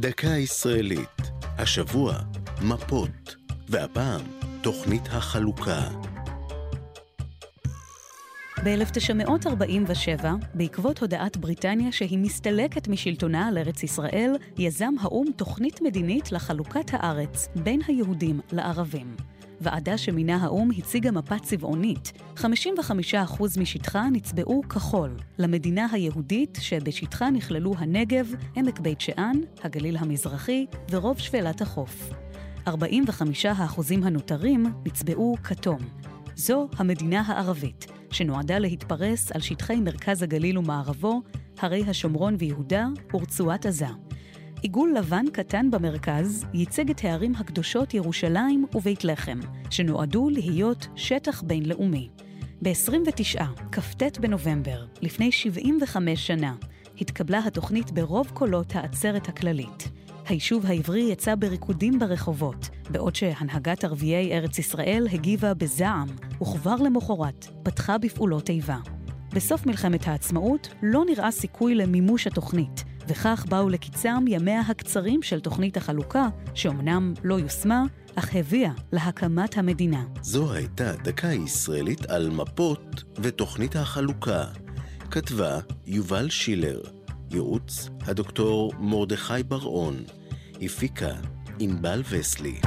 דקה ישראלית, השבוע מפות, והפעם תוכנית החלוקה. ב-1947, בעקבות הודעת בריטניה שהיא מסתלקת משלטונה על ארץ ישראל, יזם האו"ם תוכנית מדינית לחלוקת הארץ בין היהודים לערבים. ועדה שמינה האו"ם הציגה מפה צבעונית. 55% משטחה נצבעו כחול, למדינה היהודית שבשטחה נכללו הנגב, עמק בית שאן, הגליל המזרחי ורוב שפלת החוף. 45% הנותרים נצבעו כתום. זו המדינה הערבית, שנועדה להתפרס על שטחי מרכז הגליל ומערבו, הרי השומרון ויהודה ורצועת עזה. עיגול לבן קטן במרכז ייצג את הערים הקדושות ירושלים ובית לחם, שנועדו להיות שטח בינלאומי. ב-29, כ"ט בנובמבר, לפני 75 שנה, התקבלה התוכנית ברוב קולות העצרת הכללית. היישוב העברי יצא בריקודים ברחובות, בעוד שהנהגת ערביי ארץ ישראל הגיבה בזעם, וכבר למחרת פתחה בפעולות איבה. בסוף מלחמת העצמאות לא נראה סיכוי למימוש התוכנית, וכך באו לקיצם ימיה הקצרים של תוכנית החלוקה, שאומנם לא יושמה, אך הביאה להקמת המדינה. זו הייתה דקה ישראלית על מפות ותוכנית החלוקה. כתבה יובל שילר, ייעוץ הדוקטור מרדכי בר-און, הפיקה ענבל וסלי.